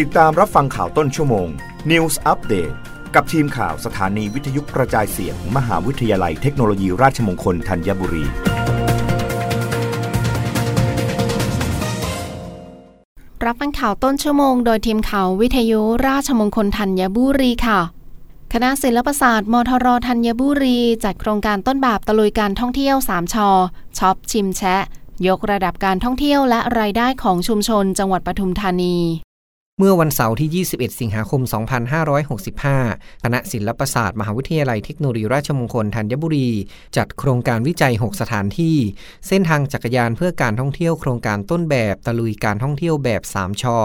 ติดตามรับฟังข่าวต้นชั่วโมง News Update กับทีมข่าวสถานีวิทยุกระจายเสียงมมหาวิทยาลัยเทคโนโลยีราชมงคลธัญบุรี รับฟังข่าวต้นชั่วโมงโดยทีมข่าววิทยุราชมงคลธัญบุรีค่ะคณะศิลปศาสตร์มทรธัญบุรี จัดโครงการต้นแบบตะลุยการท่องเที่ยว 3ชอช็อปชิมแชะ ยกระดับการท่องเที่ยวและรายได้ของชุมชนจังหวัดปทุมธานี มื่อวันเสาร์ที่ 21 สิงหาคม 2565 คณะศิลปศาสตร์ มหาวิทยาลัยเทคโนโลยีราชมงคลธัญบุรี จัดโครงการวิจัย 6 สถานที่ เส้นทางจักรยานเพื่อการท่องเที่ยวโครงการต้นแบบตะลุยการท่องเที่ยวแบบ 3ชอ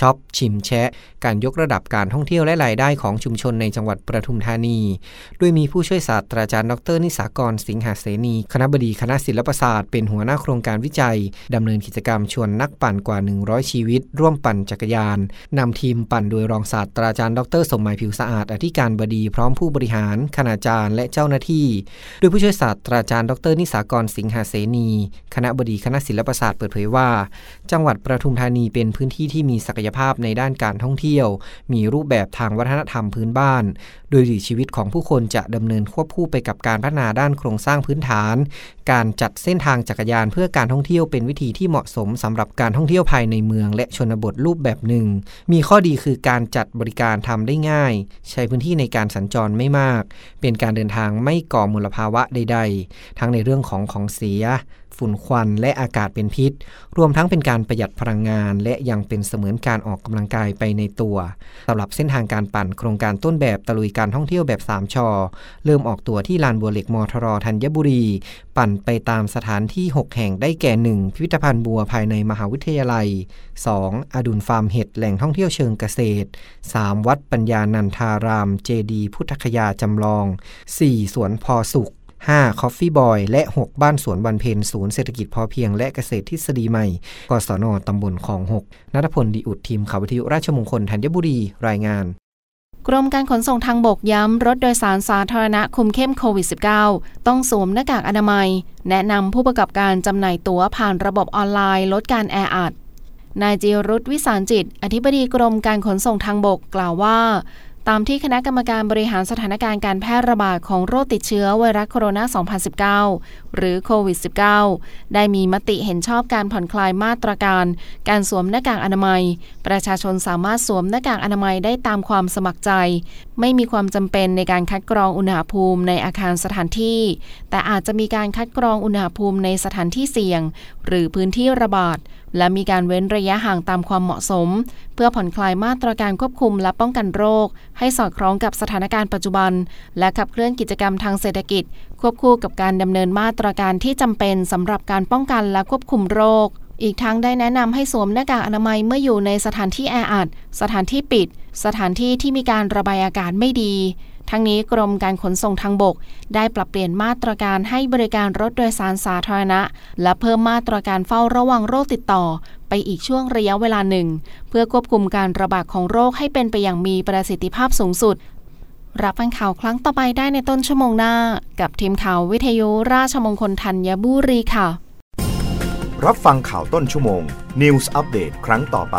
ช็อป ชิมแชะ การยกระดับการท่องเที่ยวและรายได้ของชุมชนในจังหวัดประทุมธานีด้วยมีผู้ช่วยศาสตราจารย์ดร นิสากรสิงหาเสนี คณะบดีคณะศิลปศาสตร์ เป็นหัวหน้าโครงการวิจัยดำเนินกิจกรรมชวนนักปั่นกว่า 100 ชีวิต ร่วมปั่นจักรยานนำทีมปั่นโดยรองศาสตราจารย์ดร สมหมายผิวสะอาด อธิการบดีพร้อมผู้บริหาร คณาจารย์และเจ้าหน้าที่ โดยผู้ช่วยศาสตราจารย์ดร นิสากรสิงหาเสนี คณะบดีคณะศิลปศาสตร์เปิดเผยว่า จังหวัดประทุมธานีเป็นพื้นที่ที่มีศักยภาพในด้านการท่องเที่ยว มีรูปแบบทางวัฒนธรรมพื้นบ้าน โดยชีวิตของผู้คนจะดำเนินควบคู่ไปกับการพัฒนาด้านโครงสร้างพื้นฐาน การจัดเส้นทางจักรยานเพื่อการท่องเที่ยวเป็นวิธีที่เหมาะสมสำหรับการท่องเที่ยวภายในเมืองและชนบทรูปแบบหนึ่งมีข้อดีคือการจัดบริการทำได้ง่าย ใช้พื้นที่ในการสัญจรไม่มาก เป็นการเดินทางไม่ก่อมลภาวะใด ๆ ทั้งในเรื่องของของเสียฝุ่นควันและอากาศเป็นพิษ รวมทั้งเป็นการประหยัดพลังงาน และยังเป็นเสมือนการออกกำลังกายไปในตัวสำหรับเส้นทางการปั่นโครงการต้นแบบตะลุยการท่องเที่ยวแบบ 3ชอเริ่มออกตัวที่ลานบัวเหล็กมทรธัญบุรี ปั่นไปตามสถานที่ 6 แห่งได้แก่ 1. พิพิธภัณฑ์บัวภายในมหาวิทยาลัย 2. อดุลฟาร์มเห็ดแหล่งท่องเที่ยวเชิงเกษตร 3. วัดปัญญานันทาราม เจดี พุทธคยาจำลอง 4. สวนพอสุข 5. Coffee Boy และ 6 บ้านสวนวันเพนศูนย์เศรษฐกิจพอเพียงและเกษตรทฤษฎีใหม่กศนตำบลของ6นัทพลดีอุดทีมข่าววิทยุราชมงคลธัญบุรีรายงานกรมการขนส่งทางบกย้ำรถโดยสารสาธารณะคุมเข้มโควิด -19 ต้องสวมหน้ากากอนามัย แนะนำผู้ประกอบการจำหน่ายตั๋วผ่านระบบออนไลน์ ลดการแออัดนายจิรุธวิสารจิต อธิบดีกรมการขนส่งทางบกกล่าวว่า ตามที่คณะกรรมการบริหารสถานการณ์การแพร่ระบาดของโรคติดเชื้อไวรัสโคโรนา 2019 หรือโควิด -19 ได้มีมติเห็นชอบการผ่อนคลายมาตรการ การสวมหน้ากากอนามัย ประชาชนสามารถสวมหน้ากากอนามัยได้ตามความสมัครใจ ไม่มีความจำเป็นในการคัดกรองอุณหภูมิในอาคารสถานที่ แต่อาจจะมีการคัดกรองอุณหภูมิในสถานที่เสี่ยง หรือพื้นที่ระบาดและมีการเว้นระยะห่างตามความเหมาะสม พื่อผ่อนคลายมาตรการควบคุมและป้องกันโรค ให้สอดคล้องกับสถานการณ์ปัจจุบัน และขับเคลื่อนกิจกรรมทางเศรษฐกิจ ควบคู่กับการดำเนินมาตรการที่จำเป็นสำหรับการป้องกันและควบคุมโรค อีกทั้งได้แนะนำให้สวมหน้ากากอนามัยเมื่ออยู่ในสถานที่แออัด สถานที่ปิด สถานที่ที่มีการระบายอากาศไม่ดี ทั้งนี้กรมการขนส่งทางบก ได้ปรับเปลี่ยนมาตรการให้บริการรถโดยสารสาธารณะ และเพิ่มมาตรการเฝ้าระวังโรคติดต่อ ไปอีกช่วงระยะเวลาหนึ่ง เพื่อควบคุมการระบาดของโรคให้เป็นไปอย่างมีประสิทธิภาพสูงสุด รับฟังข่าวครั้งต่อไปได้ในต้นชั่วโมงหน้า กับทีมข่าววิทยุราชมงคลธัญบุรีค่ะ รับฟังข่าวต้นชั่วโมง News อัปเดตครั้งต่อไป